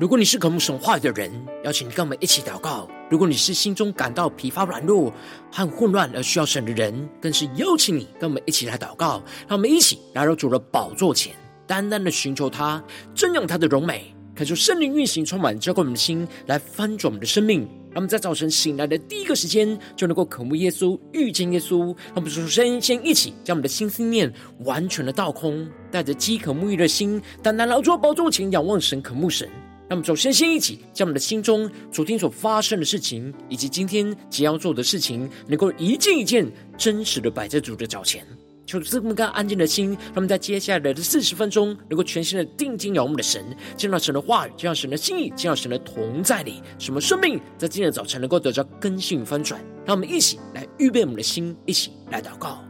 如果你是渴慕神话语的人，邀请你跟我们一起祷告；如果你是心中感到疲乏、软弱和混乱而需要神的人，更是邀请你跟我们一起来祷告。让我们一起来到主的宝座前，单单的寻求他，瞻仰他的荣美，恳求圣灵运行，充满浇灌我们的心，来翻转我们的生命。让我们在早晨醒来的第一个时间，就能够渴慕耶稣、遇见耶稣。让我们首先先一起将我们的心思念完全的倒空，带着饥渴沐浴的心，单单来到主的宝座前，仰望神、渴慕神。那么，首先先一起将我们的心中昨天所发生的事情，以及今天即将要做的事情，能够一件一件真实的摆在主的脚前，求主赐我们更安静的心，让我们在接下来的四十分钟，能够全心的定睛仰望的神，见到神的话语，见到神的心意，见到神的同在里，什么生命在今天的早晨能够得到更新与翻转。让我们一起来预备我们的心，一起来祷告。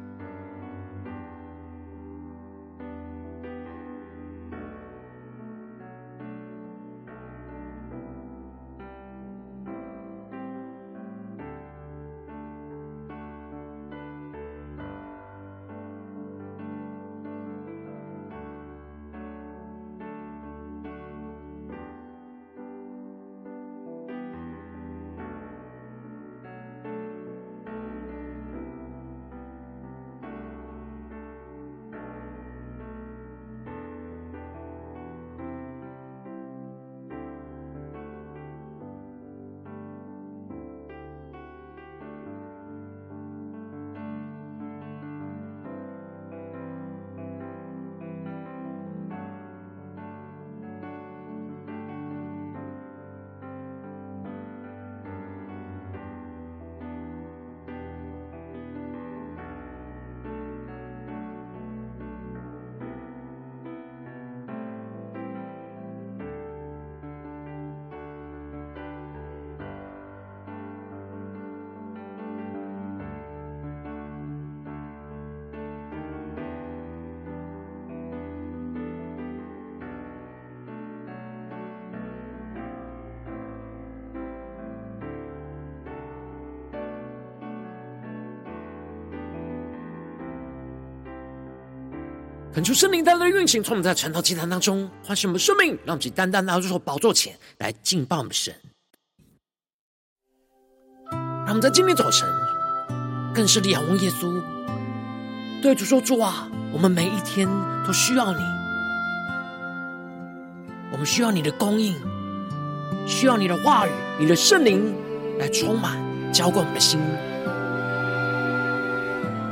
恳求圣灵带来的运行，从我们在传道祭坛当中唤醒我们生命，让我们去单单拿出手宝座前来敬拜我们的神。让我们在今天早晨更是仰望耶稣，对主说：“主啊，我们每一天都需要你，我们需要你的供应，需要你的话语、你的圣灵来充满、浇灌我们的心，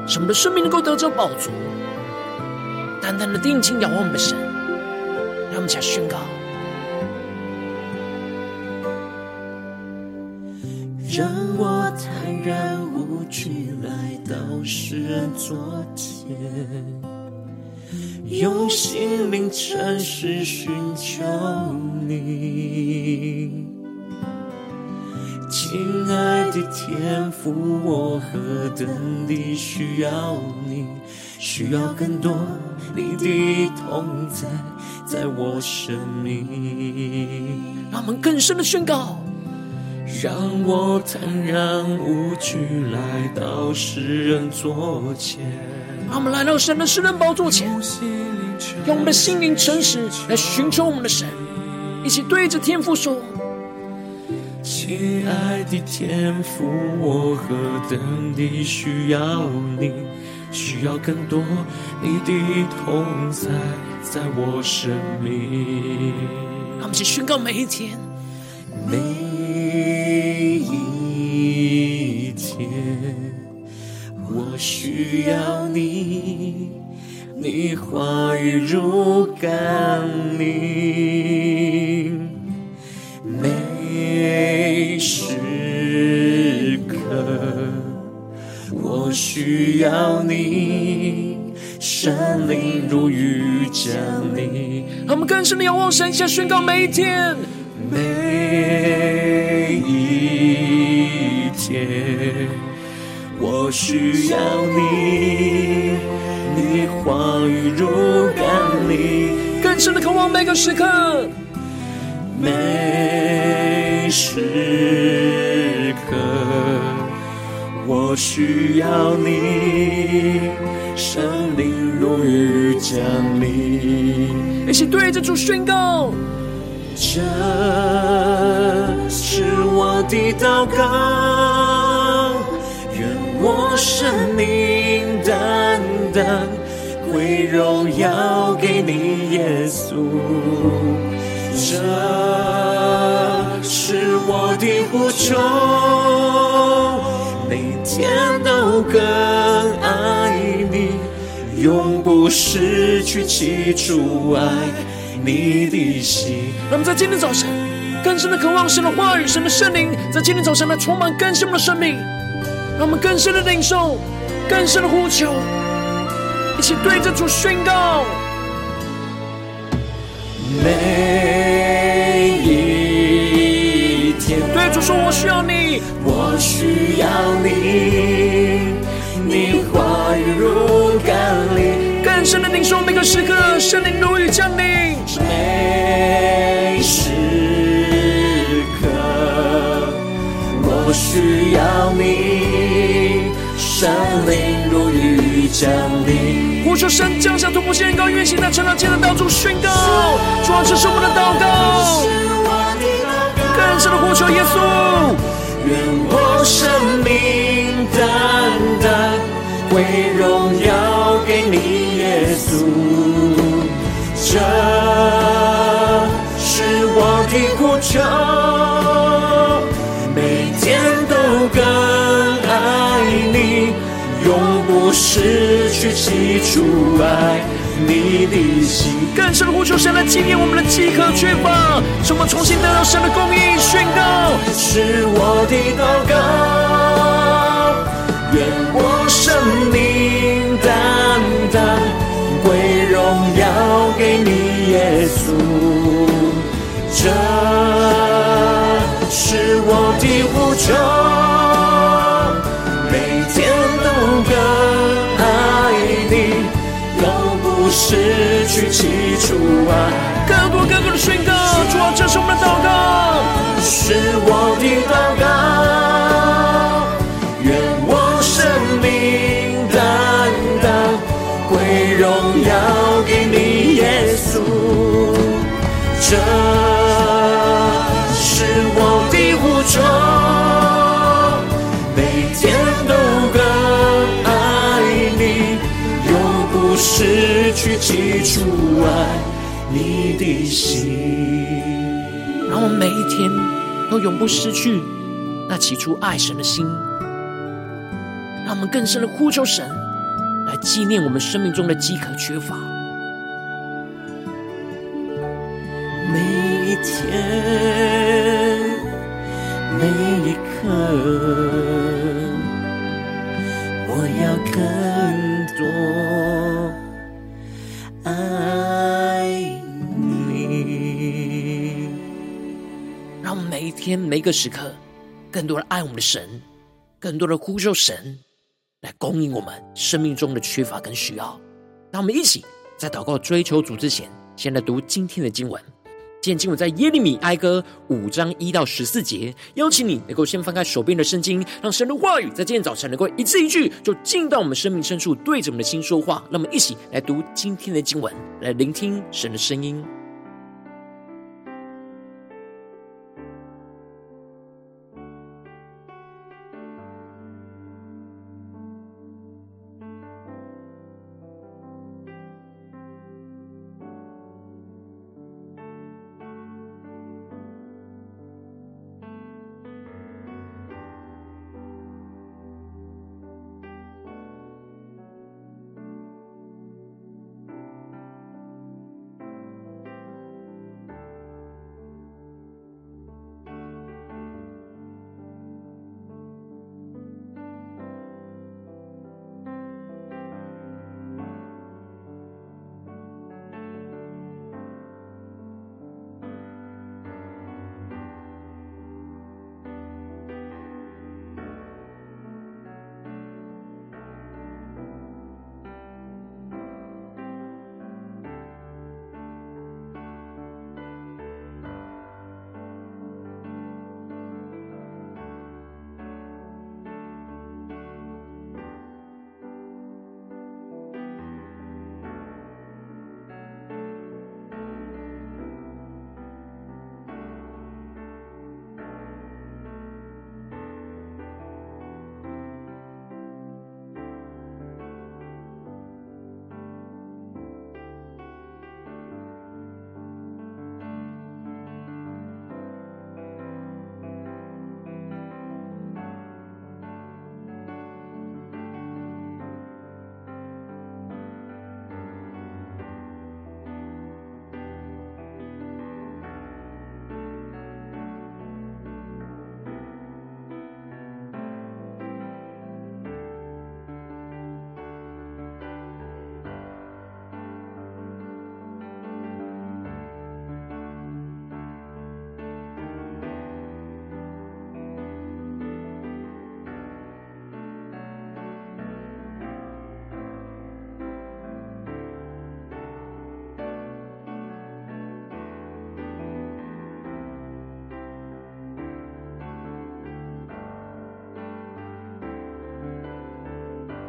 使我们的生命能够得着饱足。”单单的定睛仰望我们的神，让我们起来宣告。让我坦然无惧来到世人昨天，用心灵诚实寻求你。亲爱的天父，我何等地需要你，需要更多。你的同在，在我生命。让我们更深的宣告，让我坦然无惧来到世人座前。让我们来到神的世人宝座前，用我们的心灵诚实来寻求我们的神，一起对着天父说：亲爱的天父，我何等地需要你。需要更多你的同在，在我生命。让我们去宣告每一天，每一天，我需要你，你话语如甘霖，需要你，圣灵如雨降临。让我们更深的仰望神，下宣告每一天，每一天，我需要你，你话语如甘霖。更深的渴望每个时刻，每时我需要你，圣灵如雨降临。一起对着主宣告，这是我的祷告，愿我生命单单归荣耀给你，耶稣。这是我的呼求，每天都更爱你，永不失去起初爱你的心。那么在今天早晨，更深的渴望神的话语，神的圣灵，在今天早晨来充满更新我们的生命，让我们更深的领受，更深的呼求，一起对着主宣告。每对主说：“我需要你，我需要你，你话语如甘霖，更深的领受每个时刻，圣灵如雨降临。每时刻，我需要你，圣灵如雨降临。”呼求神降下突破性高，运行在成长间的道中宣告，主啊，这是我们的祷告，更深的呼求耶稣，愿我生命单单归荣耀给你，耶稣，这是我的呼求，每天都更爱你。永不失去起初爱你的心，更深的呼求神来纪念我们的饥渴缺乏，使我们重新得到神的供应。宣告是我的祷告，愿我生命单单归荣耀给你，耶稣，这是我的呼求。起初爱你的心，让我们每一天都永不失去那起初爱神的心，让我们更深的呼求神来纪念我们生命中的饥渴缺乏。每一天，每一刻，我要更多。每一天，每一个时刻，更多的爱我们的神，更多的呼求神来供应我们生命中的缺乏跟需要。让我们一起在祷告追求主之前，先来读今天的经文。今天经文在耶利米哀歌五章一到十四节。邀请你能够先翻开手边的圣经，让神的话语在今天早晨能够一字一句就进到我们生命深处，对着我们的心说话。让我们一起来读今天的经文，来聆听神的声音。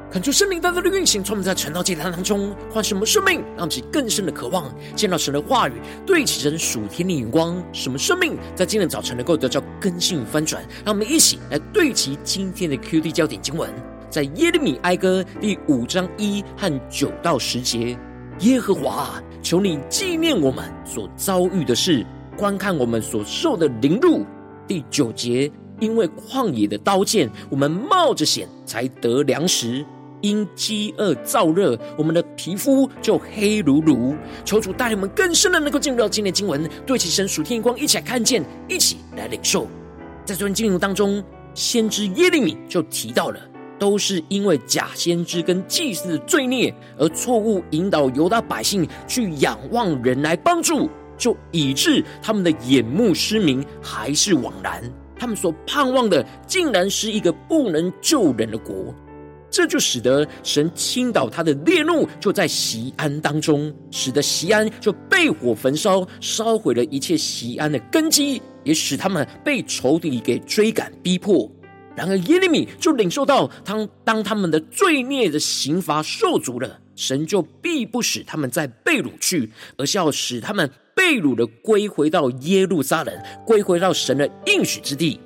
恳求圣灵大大的运行，从我们在晨祷祭坛当中唤什么生命，让其更深的渴望见到神的话语，对齐神属天的眼光，什么生命在今天早晨能够得到更新与翻转。让我们一起来对齐今天的 QD 焦点经文，在耶利米哀歌第五章一和九到十节：耶和华，求你纪念我们所遭遇的事，观看我们所受的凌辱。第九节。因为旷野的刀剑，我们冒着险才得粮食；因饥饿燥热，我们的皮肤就黑如炉。求主带领我们更深的能够进入到今天的经文，对其神属天光，一起来看见，一起来领受。在这段经文当中，先知耶利米就提到了，都是因为假先知跟祭司的罪孽，而错误引导犹大百姓去仰望人来帮助，就以致他们的眼目失明，还是枉然。他们所盼望的，竟然是一个不能救人的国，这就使得神倾倒他的烈怒，就在西安当中，使得西安就被火焚烧，烧毁了一切西安的根基，也使他们被仇敌给追赶逼迫。然而耶利米就领受到，当当他们的罪孽的刑罚受足了，神就必不使他们再被掳去，而是要使他们。被掳的归回到耶路撒冷，归回到神的应许之地。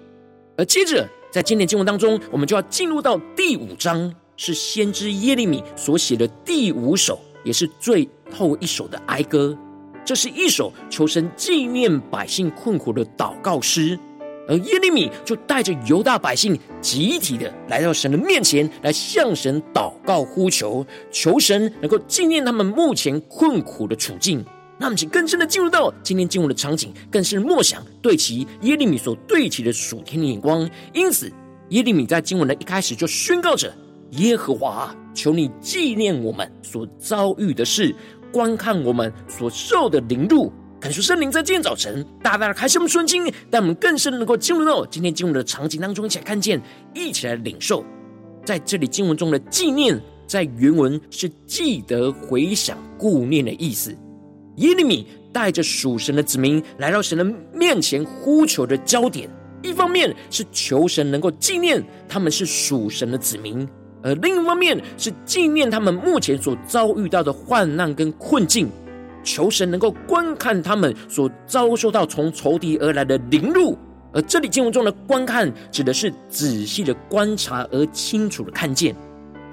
而接着，在今天经文当中，我们就要进入到第五章，是先知耶利米所写的第五首，也是最后一首的哀歌。这是一首求神纪念百姓困苦的祷告诗。而耶利米就带着犹大百姓集体的来到神的面前，来向神祷告呼求，求神能够纪念他们目前困苦的处境。那么，请更深的进入到今天经文的场景，更是默想对齐耶利米所对齐的属天的眼光。因此，耶利米在经文的一开始就宣告着：“耶和华，求你纪念我们所遭遇的事，观看我们所受的凌辱。”恳求圣灵在今天早晨大大的开启我们顺经，让我们更深能够进入到今天进入的场景当中，一起来看见，一起来领受。在这里经文中的纪念，在原文是记得、回想、顾念的意思。耶利米带着属神的子民来到神的面前呼求的焦点，一方面是求神能够纪念他们是属神的子民，而另一方面是纪念他们目前所遭遇到的患难跟困境，求神能够观看他们所遭受到从仇敌而来的凌辱。而这里经文中的观看，指的是仔细的观察而清楚的看见，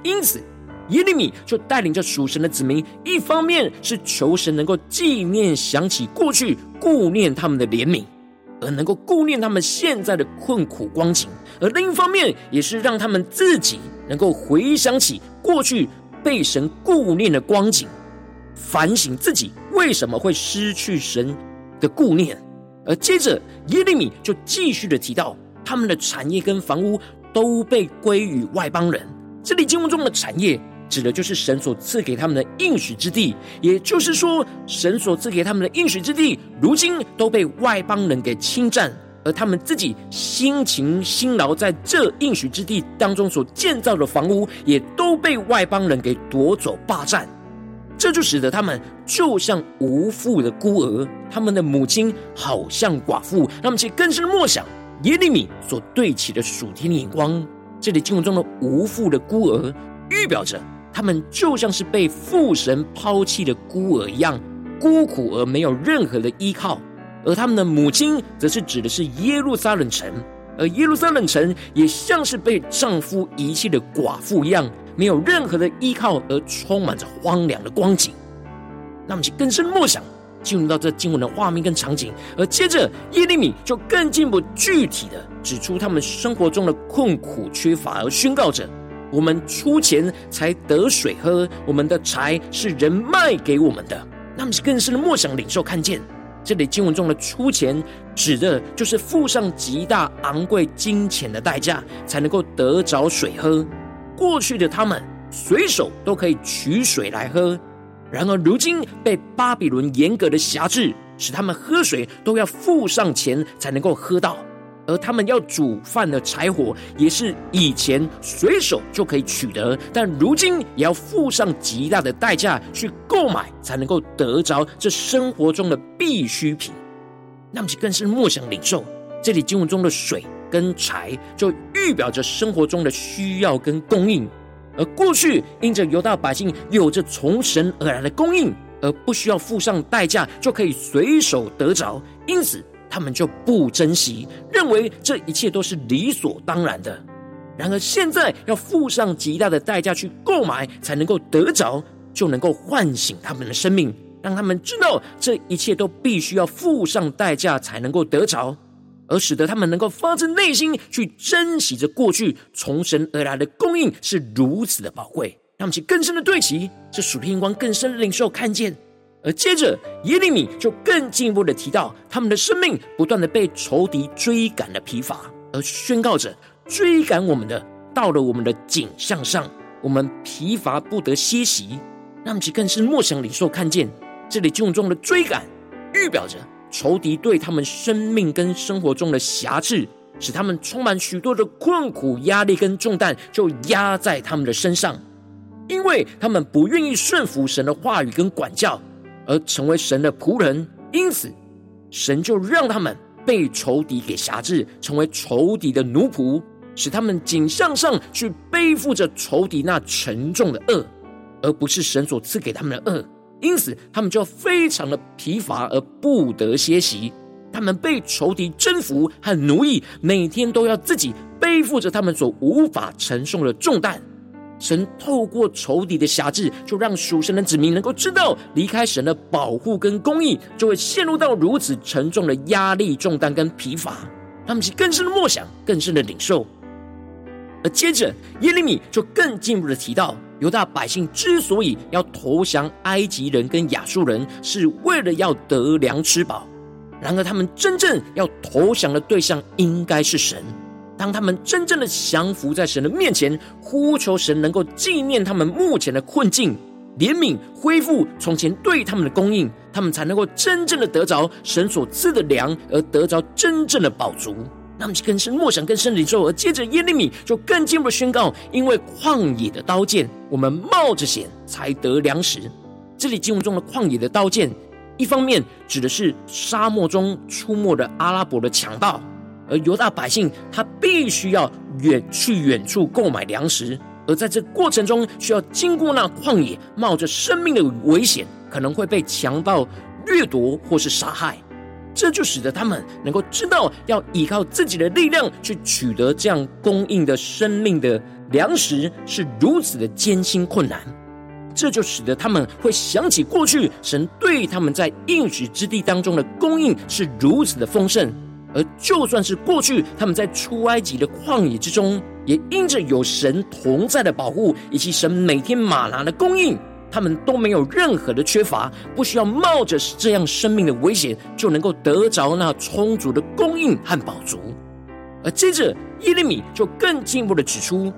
因此。耶利米就带领着属神的子民，一方面是求神能够纪念、想起过去，顾念他们的怜悯，而能够顾念他们现在的困苦光景；而另一方面，也是让他们自己能够回想起过去被神顾念的光景，反省自己为什么会失去神的顾念。而接着，耶利米就继续的提到，他们的产业跟房屋都被归于外邦人。这里经文中的产业。指的就是神所赐给他们的应许之地，也就是说，神所赐给他们的应许之地，如今都被外邦人给侵占，而他们自己辛勤辛劳在这应许之地当中所建造的房屋，也都被外邦人给夺走霸占。这就使得他们就像无父的孤儿，他们的母亲好像寡妇。他们，其更深的默想耶利米所对齐的属天的眼光，这里经文中的无父的孤儿，预表着。他们就像是被父神抛弃的孤儿一样，孤苦而没有任何的依靠；而他们的母亲，则是指的是耶路撒冷城，而耶路撒冷城也像是被丈夫遗弃的寡妇一样，没有任何的依靠，而充满着荒凉的光景。那么，就更深默想，进入到这经文的画面跟场景，而接着耶利米就更进一步具体的指出他们生活中的困苦缺乏，而宣告着。我们出钱才得水喝，我们的柴是人卖给我们的。那么是更深的默想领受看见，这里经文中的出钱，指的就是付上极大昂贵金钱的代价，才能够得着水喝。过去的他们随手都可以取水来喝，然而如今被巴比伦严格的辖制，使他们喝水都要付上钱才能够喝到。而他们要煮饭的柴火，也是以前随手就可以取得，但如今也要付上极大的代价去购买，才能够得着这生活中的必需品。那么，更是莫想领受这里经文中的水跟柴，就预表着生活中的需要跟供应。而过去因着犹大百姓有着从神而来的供应，而不需要付上代价就可以随手得着，因此他们就不珍惜，认为这一切都是理所当然的。然而现在要付上极大的代价去购买，才能够得着，就能够唤醒他们的生命，让他们知道这一切都必须要付上代价才能够得着。而使得他们能够发自内心去珍惜着过去从神而来的供应是如此的宝贵，让我们去更深的对齐这属天光更深的领受看见。而接着耶利米就更进一步的提到，他们的生命不断的被仇敌追赶的疲乏，而宣告着追赶我们的到了我们的颈项上，我们疲乏不得歇息。让我们去更是默想领受看见这里经文中的追赶，预表着。仇敌对他们生命跟生活中的瑕疵，使他们充满许多的困苦、压力跟重担，就压在他们的身上，因为他们不愿意顺服神的话语跟管教，而成为神的仆人，因此神就让他们被仇敌给辖制，成为仇敌的奴仆，使他们仅向上去背负着仇敌那沉重的恶，而不是神所赐给他们的恶。因此，他们就非常的疲乏而不得歇息。他们被仇敌征服和奴役，每天都要自己背负着他们所无法承受的重担。神透过仇敌的辖制，就让属神的子民能够知道，离开神的保护跟公义，就会陷入到如此沉重的压力重担跟疲乏。他们是更深的默想，更深的领受。而接着，耶利米就更进一步的提到。犹大百姓之所以要投降埃及人跟亚述人，是为了要得粮吃饱。然而，他们真正要投降的对象应该是神。当他们真正的降服在神的面前，呼求神能够纪念他们目前的困境，怜悯恢复从前对他们的供应，他们才能够真正的得着神所赐的粮，而得着真正的饱足。那么，更深默想，更深的领受，而接着耶利米就更进一步宣告：因为旷野的刀剑，我们冒着险才得粮食。这里经文中的旷野的刀剑，一方面指的是沙漠中出没的阿拉伯的强盗，而犹大百姓他必须要远去远处购买粮食，而在这过程中需要经过那旷野，冒着生命的危险，可能会被强盗掠夺或是杀害。这就使得他们能够知道要依靠自己的力量去取得这样供应的生命的粮食是如此的艰辛困难。这就使得他们会想起过去神对他们在应许之地当中的供应是如此的丰盛，而就算是过去他们在出埃及的旷野之中，也因着有神同在的保护以及神每天吗哪的供应。他们都没有任何的缺乏，不需要冒着这样生命的危险，就能够得着那充足的供应和饱足。而接着耶利米就更进一步的指出，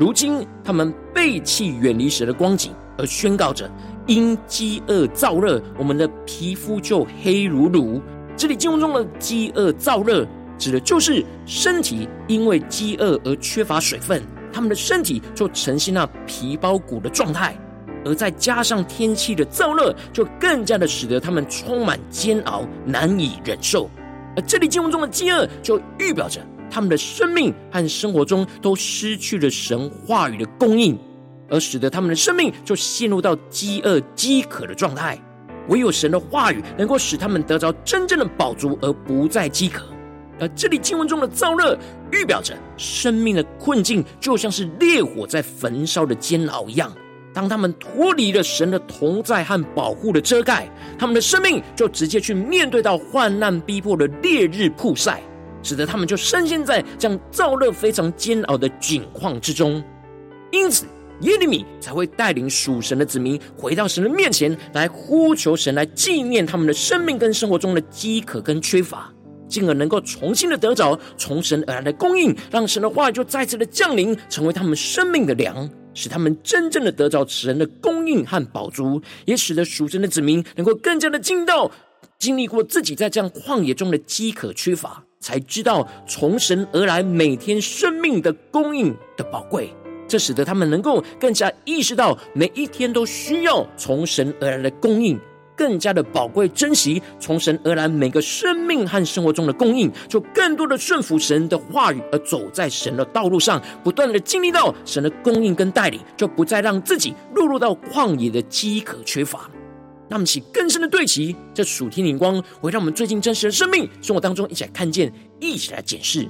如今他们背弃远离神的光景，而宣告着因饥饿燥热，我们的皮肤就黑如炉。这里经文中的饥饿燥热，指的就是身体因为饥饿而缺乏水分，他们的身体就呈现那皮包骨的状态。而再加上天气的燥热，就更加的使得他们充满煎熬，难以忍受。而这里经文中的饥饿，就预表着他们的生命和生活中都失去了神话语的供应，而使得他们的生命就陷入到饥饿、饥渴的状态。唯有神的话语能够使他们得着真正的饱足，而不再饥渴。而这里经文中的燥热，预表着生命的困境，就像是烈火在焚烧的煎熬一样。当他们脱离了神的同在和保护的遮盖，他们的生命就直接去面对到患难逼迫的烈日曝晒，使得他们就深陷在这样燥热非常煎熬的境况之中。因此，耶利米才会带领属神的子民回到神的面前来呼求神，来纪念他们的生命跟生活中的饥渴跟缺乏，进而能够重新的得着从神而来的供应，让神的话就再次的降临，成为他们生命的粮。使他们真正的得着神的供应和饱足，也使得属神的子民能够更加的经到经历过自己在这样旷野中的饥渴缺乏，才知道从神而来每天生命的供应的宝贵。这使得他们能够更加意识到每一天都需要从神而来的供应，更加的宝贵珍惜从神而来每个生命和生活中的供应，就更多的顺服神的话语，而走在神的道路上，不断的经历到神的供应跟带领，就不再让自己落入到旷野的饥渴缺乏。那么，起更深的对齐，这属天灵光会让我们最近真实的生命生活当中一起来看见，一起来检视。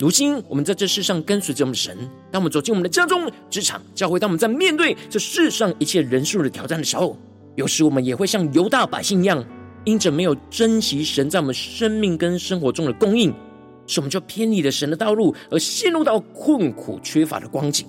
如今，我们在这世上跟随着我们的神，当我们走进我们的家中、职场、教会，当我们在面对这世上一切人数的挑战的时候，有时我们也会像犹大百姓一样，因着没有珍惜神在我们生命跟生活中的供应，使我们就偏离了神的道路，而陷入到困苦缺乏的光景。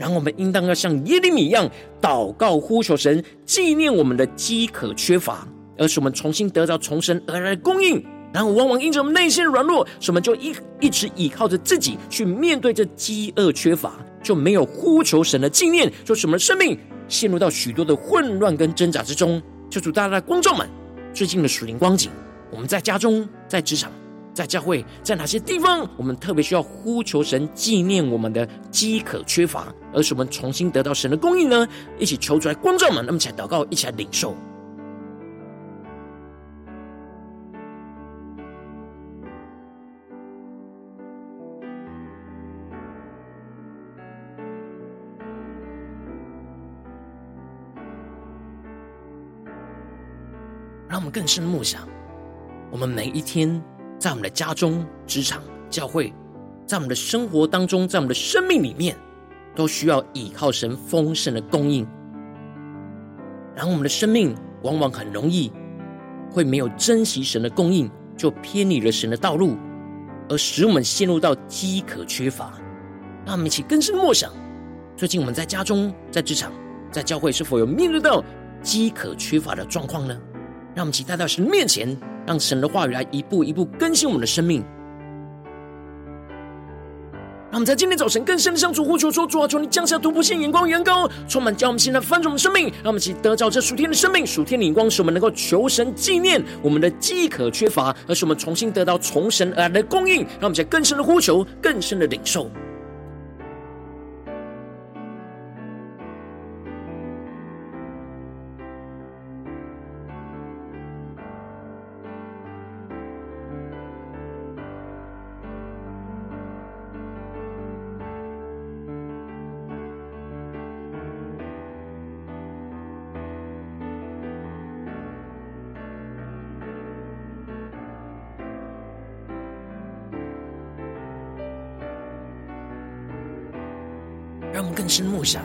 然后我们应当要像耶利米一样，祷告呼求神，纪念我们的饥渴缺乏，而使我们重新得到从神而来的供应。然后往往因着我们内心的软弱，什么就一一直倚靠着自己去面对这饥饿缺乏，就没有呼求神的纪念，就使我们的生命陷入到许多的混乱跟挣扎之中。求主大大的光照们，最近的属灵光景，我们在家中、在职场、在教会，在哪些地方，我们特别需要呼求神纪念我们的饥渴缺乏，而使我们重新得到神的供应呢？一起求主来光照们，那么起来祷告，一起来领受。更深的默想，我们每一天在我们的家中、职场、教会，在我们的生活当中，在我们的生命里面，都需要依靠神丰盛的供应。然后我们的生命往往很容易会没有珍惜神的供应，就偏离了神的道路，而使我们陷入到饥渴缺乏。让我们一起更深默想，最近我们在家中、在职场、在教会，是否有面对到饥渴缺乏的状况呢？让我们期待到神的面前，让神的话语来一步一步更新我们的生命。让我们在今天早晨更深的向主呼求说：主啊，求你降下突破性眼光，远高，充满将我们现在翻转我们生命。让我们一起得着这属天的生命，属天的眼光，使我们能够求神纪念我们的饥渴缺乏，而使我们重新得到从神而来的供应。让我们在更深的呼求，更深的领受。深默想，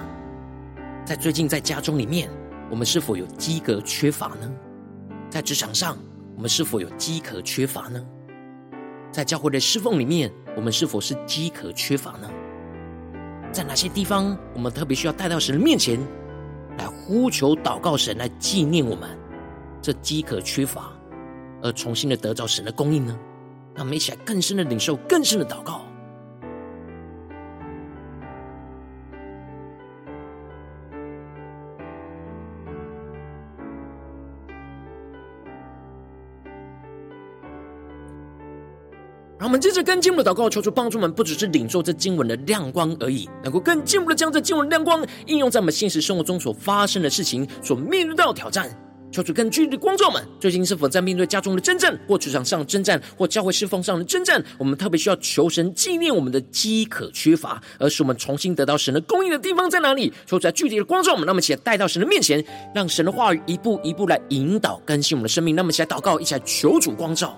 在最近在家中里面，我们是否有饥渴缺乏呢？在职场上，我们是否有饥渴缺乏呢？在教会的侍奉里面，我们是否是饥渴缺乏呢？在哪些地方，我们特别需要带到神的面前，来呼求祷告神来纪念我们这饥渴缺乏，而重新的得着神的供应呢？让我们一起来更深的领受，更深的祷告。接着更进一步的祷告，求主帮助我们，不只是领受这经文的亮光而已，能够更进一步的将这经文的亮光应用在我们现实生活中所发生的事情、所面对到的挑战。求主更具体的光照们，最近是否在面对家中的征战，或职场上的征战，或教会侍奉上的征战？我们特别需要求神纪念我们的饥渴缺乏，而使我们重新得到神的供应的地方在哪里？求主在具体的光照们，那么起来带到神的面前，让神的话语一步一步来引导更新我们的生命。那么起来祷告，一起来求主光照。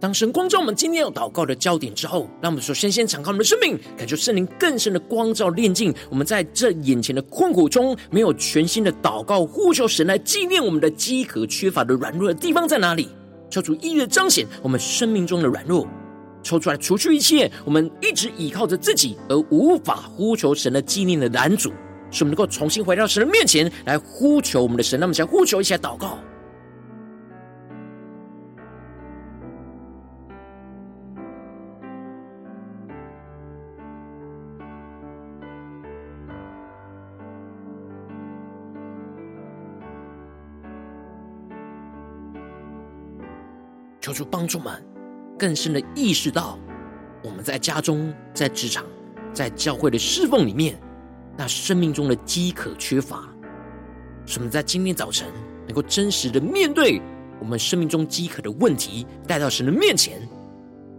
当神光照我们今天要祷告的焦点之后，让我们首先先敞开我们的生命，感受圣灵更深的光照炼净。我们在这眼前的困苦中，没有全新的祷告呼求神来纪念我们的饥渴缺乏的软弱的地方在哪里？求主一一彰显我们生命中的软弱，抽出来除去一切我们一直依靠着自己而无法呼求神的纪念的拦阻，使我们能够重新回到神的面前来呼求我们的神。那么，想呼求一下祷告。求主帮助们更深的意识到，我们在家中、在职场、在教会的侍奉里面，那生命中的饥渴缺乏，使我们在今天早晨能够真实的面对我们生命中饥渴的问题，带到神的面前，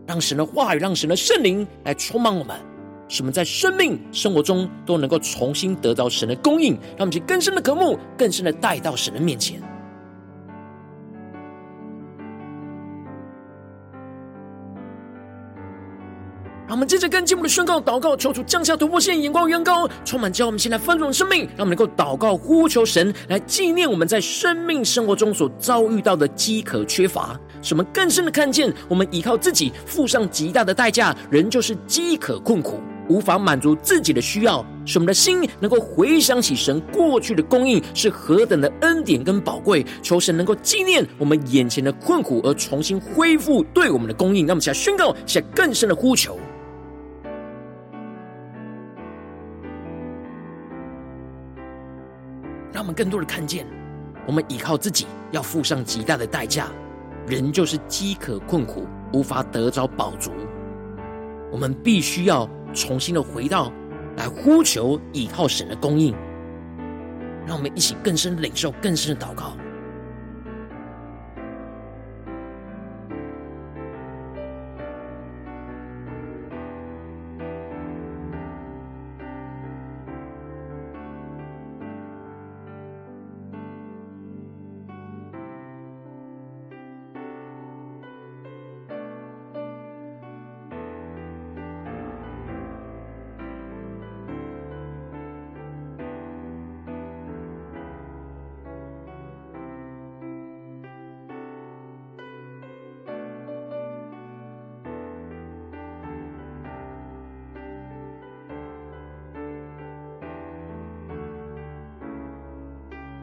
让神的话语、让神的圣灵来充满我们，使我们在生命生活中都能够重新得到神的供应，让我们去更深的渴慕、更深的带到神的面前。我们接着跟进我们的宣告、祷告，求主降下突破线眼光、远高，充满教我们现在丰盛生命，让我们能够祷告、呼求神来纪念我们在生命生活中所遭遇到的饥渴缺乏，使我们更深的看见，我们依靠自己付上极大的代价，仍旧是饥渴困苦，无法满足自己的需要，使我们的心能够回想起神过去的供应是何等的恩典跟宝贵，求神能够纪念我们眼前的困苦，而重新恢复对我们的供应。让我们现在宣告，现在更深的呼求。他们更多的看见，我们依靠自己要付上极大的代价，人就是饥渴困苦，无法得着饱足。我们必须要重新的回到来呼求依靠神的供应。让我们一起更深领受，更深的祷告。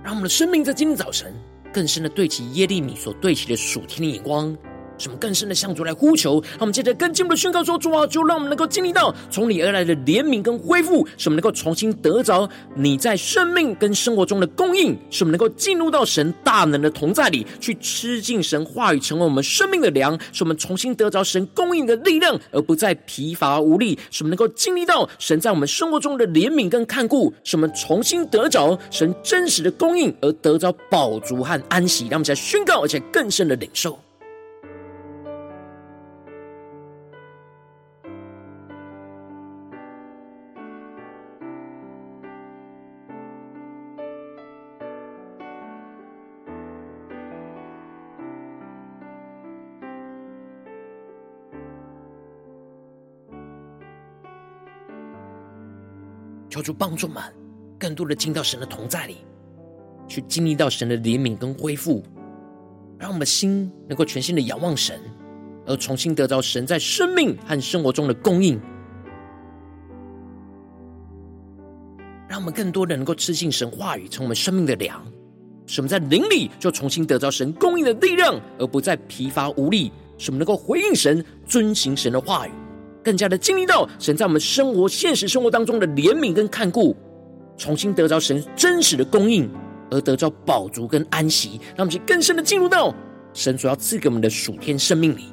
让我们的生命在今天早晨更深的对齐耶利米所对齐的属天的眼光。什么更深的向主来呼求？让我们接着更进一步的宣告说：主啊，就让我们能够经历到从你而来的怜悯跟恢复，使我们能够重新得着你在生命跟生活中的供应，使我们能够进入到神大能的同在里，去吃进神话语，成为我们生命的粮，使我们重新得着神供应的力量，而不再疲乏无力。使我们能够经历到神在我们生活中的怜悯跟看顾，使我们重新得着神真实的供应，而得着饱足和安息。让我们在宣告，而且更深的领受。主帮助们，更多的进到神的同在里，去经历到神的怜悯跟恢复，让我们的心能够全新的仰望神，而重新得到神在生命和生活中的供应。让我们更多的能够吃进神话语，成为我们生命的粮，使我们在灵里就重新得到神供应的力量，而不再疲乏无力。使我们能够回应神，遵行神的话语。更加的经历到神在我们生活、现实生活当中的怜悯跟看顾，重新得着神真实的供应，而得着宝足跟安息，让我们去更深的进入到神所要赐给我们的属天生命里。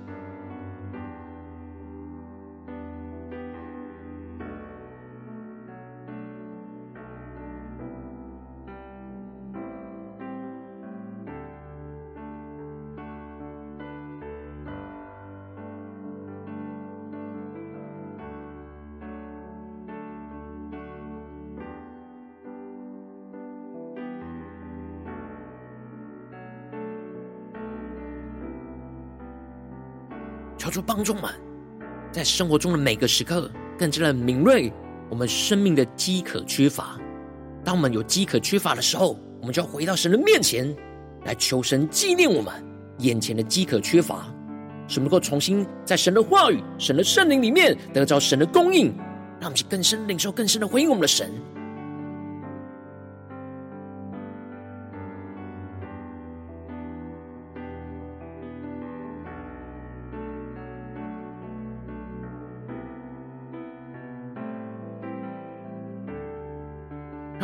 主帮助们，在生活中的每个时刻，更加的敏锐我们生命的饥渴缺乏。当我们有饥渴缺乏的时候，我们就要回到神的面前来求神纪念我们，眼前的饥渴缺乏，使能够重新在神的话语、神的圣灵里面得着神的供应，让我们去更深领受、更深的回应我们的神。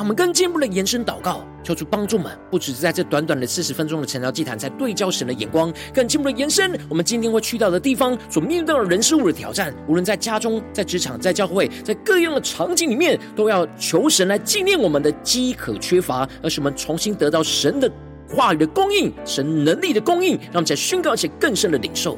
我们更进一步的延伸祷告，求主帮助们，不只是在这短短的四十分钟的晨祷祭坛，在对焦神的眼光，更进一步的延伸。我们今天会去到的地方，所面对的人事物的挑战，无论在家中、在职场、在教会，在各样的场景里面，都要求神来纪念我们的饥渴缺乏，而使我们重新得到神的话语的供应，神能力的供应，让我们在宣告一些更深的领受。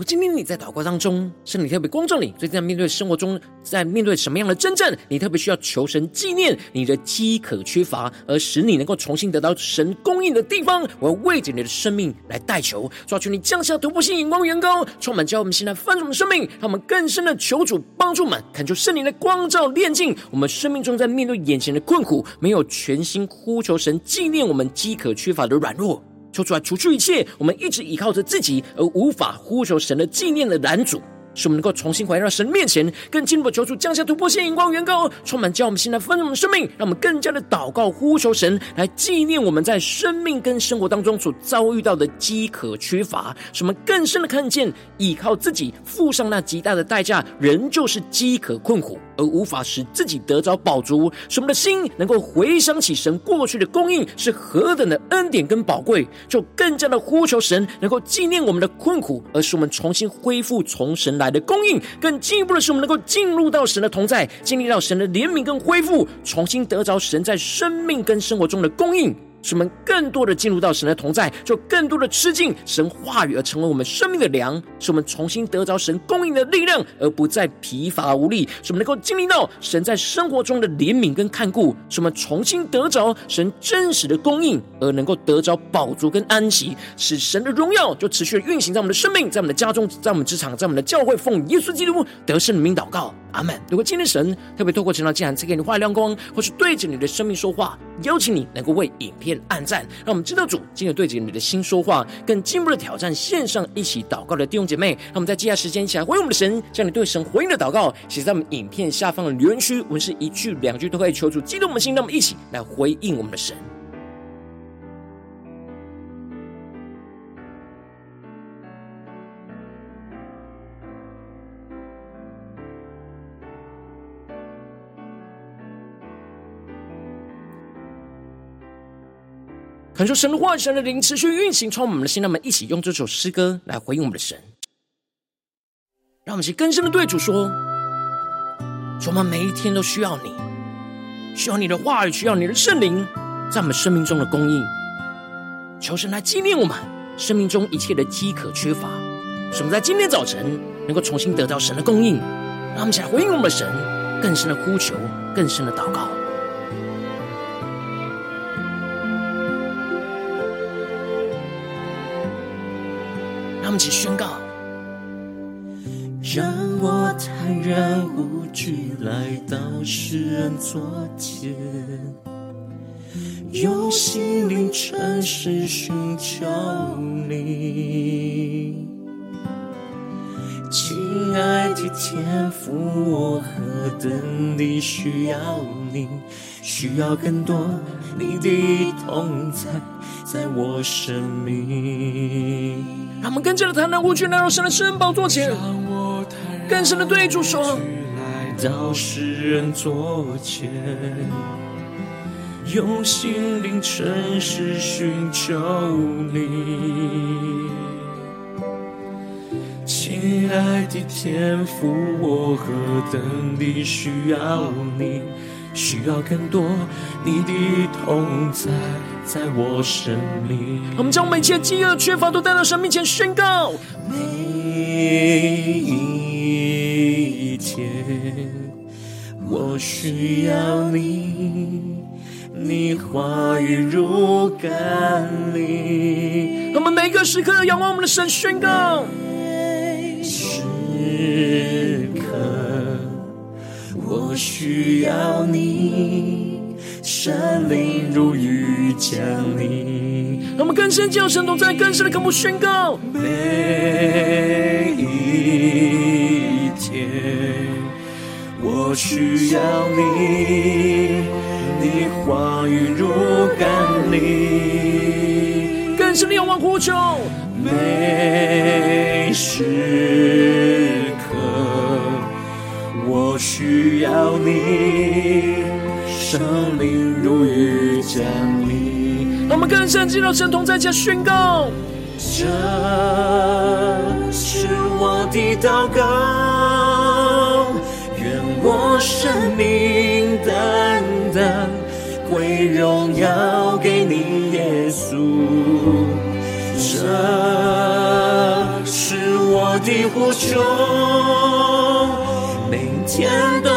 果今天你在祷告当中，圣灵特别光照你，最近在面对生活中，在面对什么样的征战，你特别需要求神纪念你的饥渴缺乏，而使你能够重新得到神供应的地方，我要为着你的生命来代求，抓住你降下突破性眼光，远高，充满教我们现在翻转的生命，让我们更深的求主帮助们，恳求圣灵的光照炼净我们生命中在面对眼前的困苦，没有全心呼求神纪念我们饥渴缺乏的软弱。求出来，除去一切我们一直依靠着自己而无法呼求神的纪念的拦阻。使我们能够重新回到神面前，更进一步求主降下突破性眼光，远高充满，叫我们现在丰盛的生命，让我们更加的祷告呼求神来纪念我们在生命跟生活当中所遭遇到的饥渴缺乏，使我们更深的看见，依靠自己付上那极大的代价，仍旧是饥渴困苦，而无法使自己得着饱足。使我们的心能够回想起神过去的供应是何等的恩典跟宝贵，就更加的呼求神能够纪念我们的困苦，而使我们重新恢复从神来的供应，更进一步的是，我们能够进入到神的同在，经历到神的怜悯跟恢复，重新得着神在生命跟生活中的供应。使我们更多的进入到神的同在，就更多的吃进神话语，而成为我们生命的粮。使我们重新得着神供应的力量，而不再疲乏无力。使我们能够经历到神在生活中的怜悯跟看顾。使我们重新得着神真实的供应，而能够得着饱足跟安息。使神的荣耀就持续的运行在我们的生命，在我们的家中，在我们职场，在我们的教会，奉耶稣基督得胜的名祷告。阿门。如果今天神特别透过晨祷祭坛赐给你画亮光，或是对着你的生命说话，邀请你能够为影片暗赞，让我们知道主今天对着你的心说话，更进一步的挑战线上一起祷告的弟兄姐妹。让我们在接下来时间一起来回应我们的神，将你对神回应的祷告写在我们影片下方的留言区，我们是一句两句都可以求助激动我们的心，让我们一起来回应我们的神。恳求神的话语、神的灵持续运行，充满我们的心。让我们一起用这首诗歌来回应我们的神。让我们一起更深的对主说：主，我们每一天都需要你，需要你的话语，需要你的圣灵在我们生命中的供应。求神来纪念我们生命中一切的饥渴缺乏，使我们在今天早晨能够重新得到神的供应。让我们一起来回应我们的神，更深的呼求，更深的祷告。让我们一起宣告：让我坦然无惧来到世人座前，用心灵诚实寻求你。亲爱的天父，我何等地需要你，需要更多你的同在，在我生命。让我们跟着的坦然无惧来到神的圣宝座前，更深的对主说：来到世人座前，用心灵诚实寻求你。亲爱的天父，我何等地需要你，需要更多你的同在，在我生命。我们将我们一切饥饿缺乏都带到神面前宣告。每一天，我需要你，你话语如甘霖。我们每个时刻仰望我们的神宣告。时刻，我需要你，神灵如雨降临。让我们更深进入神同在，更深的渴慕宣告。每一天，我需要你，你话语如甘霖。更深的仰望呼求。每时刻，我需要你，圣灵如雨降临。我们更深进入神同在家宣告。这是我的祷告，愿我生命单单归荣耀给你，耶稣。这是我的呼求，每天都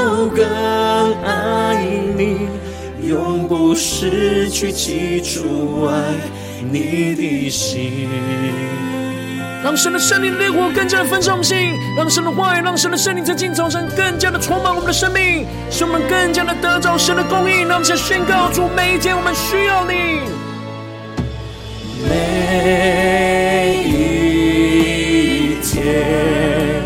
永不失去记住爱你的心。让神的圣灵烈火更加的焚烧我们心，让神的话语，让神的圣灵在今早晨更加的充满我们的生命，使我们更加的得着神的供应。让我们先宣告出每一天我们需要你。每一天，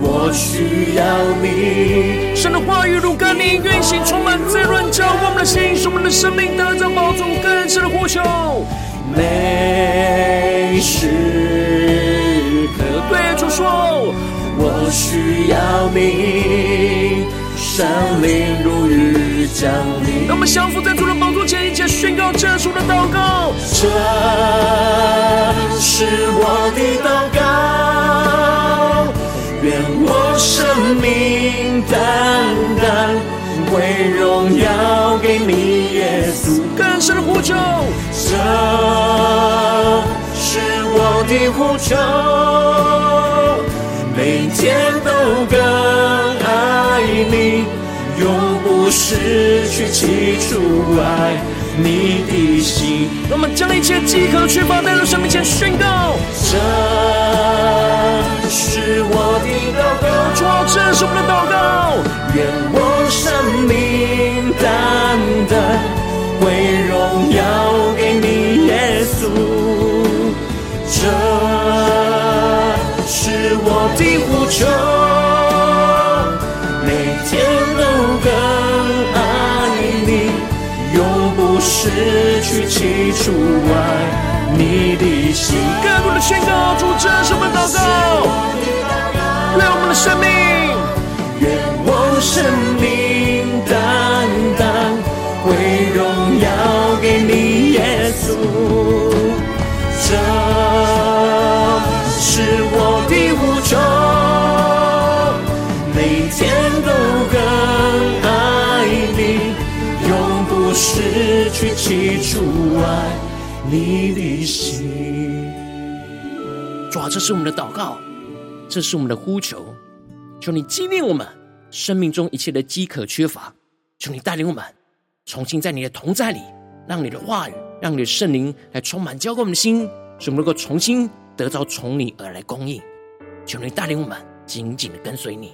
我需要你。神的话语如甘霖运行，充满滋润浇灌我们的心，使我们的生命得着饱足更深的呼求。每时刻，对主说，我需要你，圣灵如雨降临。让我们相扶在主的宝座前，一起宣告这主的祷告。这是我的祷告，这是我的呼求，每天都更爱你，永不失去起初爱。你的心，我们将一切饥渴缺乏带到生命前宣告。这是我的祷告，主啊，这是我们的祷告。愿我生命单单为荣耀给你，耶稣。这是我的呼求。每天都更爱你，永不失去起初爱你的心，更多的宣告，主，这是我们祷告，为我们的生命，愿我生命你的心。主啊，这是我们的祷告，这是我们的呼求。求你纪念我们生命中一切的饥渴缺乏，求你带领我们重新在你的同在里，让你的话语，让你的圣灵来充满浇灌我们的心，使我们能够重新得到从你而来供应。求你带领我们紧紧的跟随你。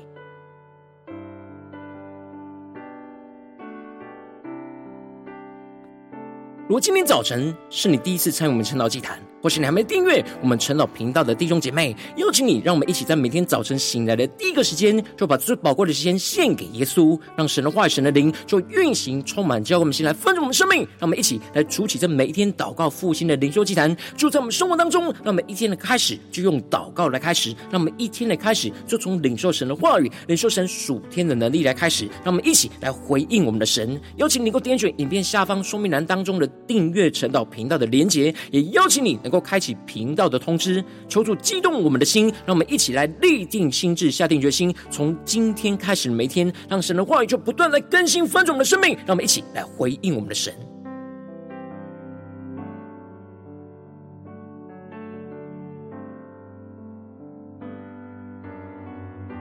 如果今天早晨是你第一次参与我们晨祷祭坛，或是你还没订阅我们晨祷频道的弟兄姐妹，邀请你，让我们一起在每天早晨醒来的第一个时间，就把最宝贵的时间献给耶稣，让神的话语、神的灵就运行，充满，浇灌我们心来丰盛我们生命。让我们一起来筑起这每一天祷告复兴的灵修祭坛，就在我们生活当中。让我们一天的开始就用祷告来开始，让我们一天的开始就从领受神的话语、领受神属天的能力来开始。让我们一起来回应我们的神。邀请你能够点选影片下方说明栏当中的订阅陈祷频道的连结，也邀请你能够开启频道的通知，求助激动我们的心，让我们一起来立定心智，下定决心，从今天开始每天，让神的话语就不断来更新翻转我们的生命，让我们一起来回应我们的神。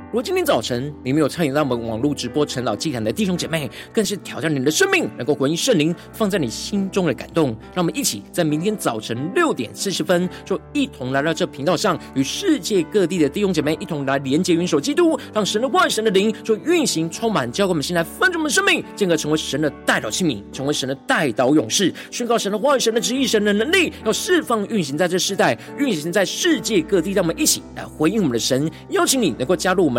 如果今天早晨你没有参与到我们网络直播晨祷祭坛的弟兄姐妹，更是挑战你的生命，能够回应圣灵放在你心中的感动。让我们一起在明天早晨六点四十分，就一同来到这频道上，与世界各地的弟兄姐妹一同来连接、云手基督，让神的万、神的灵就运行、充满，浇灌我们心来分盛我们生命，进而成为神的代祷器皿，成为神的代祷勇士，宣告神的话语、神的旨意、神的能力，要释放、运行在这世代，运行在世界各地。让我们一起来回应我们的神，邀请你能够加入我们。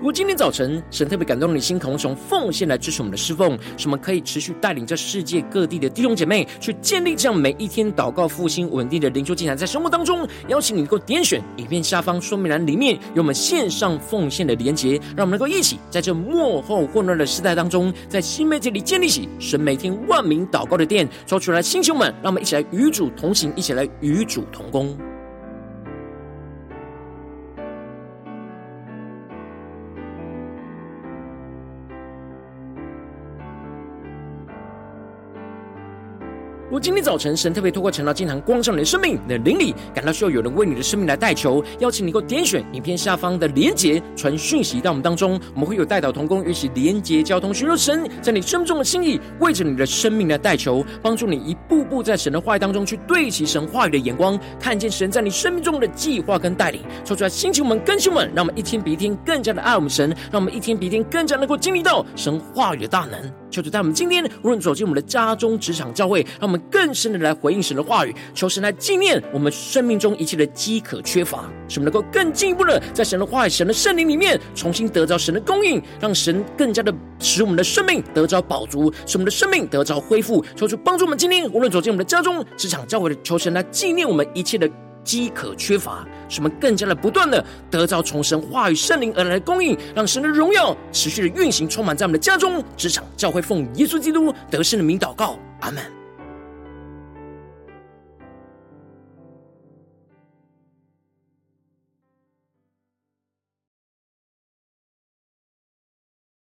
如果今天早晨神特别感动你的心，渴望从奉献来支持我们的侍奉，使我们可以持续带领着世界各地的弟兄姐妹去建立这样每一天祷告复兴稳定的灵修进展，在生活当中，邀请你能够点选影片下方说明栏里面有我们线上奉献的连结，让我们能够一起在这幕后混乱的时代当中，在新媒体里建立起神每天万名祷告的殿，抽出来，弟兄们，让我们一起来与主同行，一起来与主同工。今天早晨神特别透过晨祷祭坛光照你的生命，你的灵里感到需要有人为你的生命来代求，邀请你够点选影片下方的连结，传讯息到我们当中，我们会有代祷同工与其连结交通，寻求神在你生命中的心意，为着你的生命来代求，帮助你一步步在神的话语当中去对齐神话语的眼光，看见神在你生命中的计划跟带领，说出来星球们更新们，让我们一天比一天更加的爱我们神，让我们一天比一天更加能够经历到神话语的大能。求主在我们今天无论走进我们的家中、职场、教会，让我们更深的来回应神的话语，求神来纪念我们生命中一切的饥渴缺乏，使我们能够更进一步的在神的话语、神的圣灵里面重新得着神的供应，让神更加的使我们的生命得着饱足，使我们的生命得着恢复。求主帮助我们今天无论走进我们的家中、职场、教会的，求神来纪念我们一切的。饥渴缺乏，使我们更加的不断的得到从神话语圣灵而来的供应，让神的荣耀持续的运行，充满在我们的家中、职场、教会，奉耶稣基督得胜的名祷告，阿门。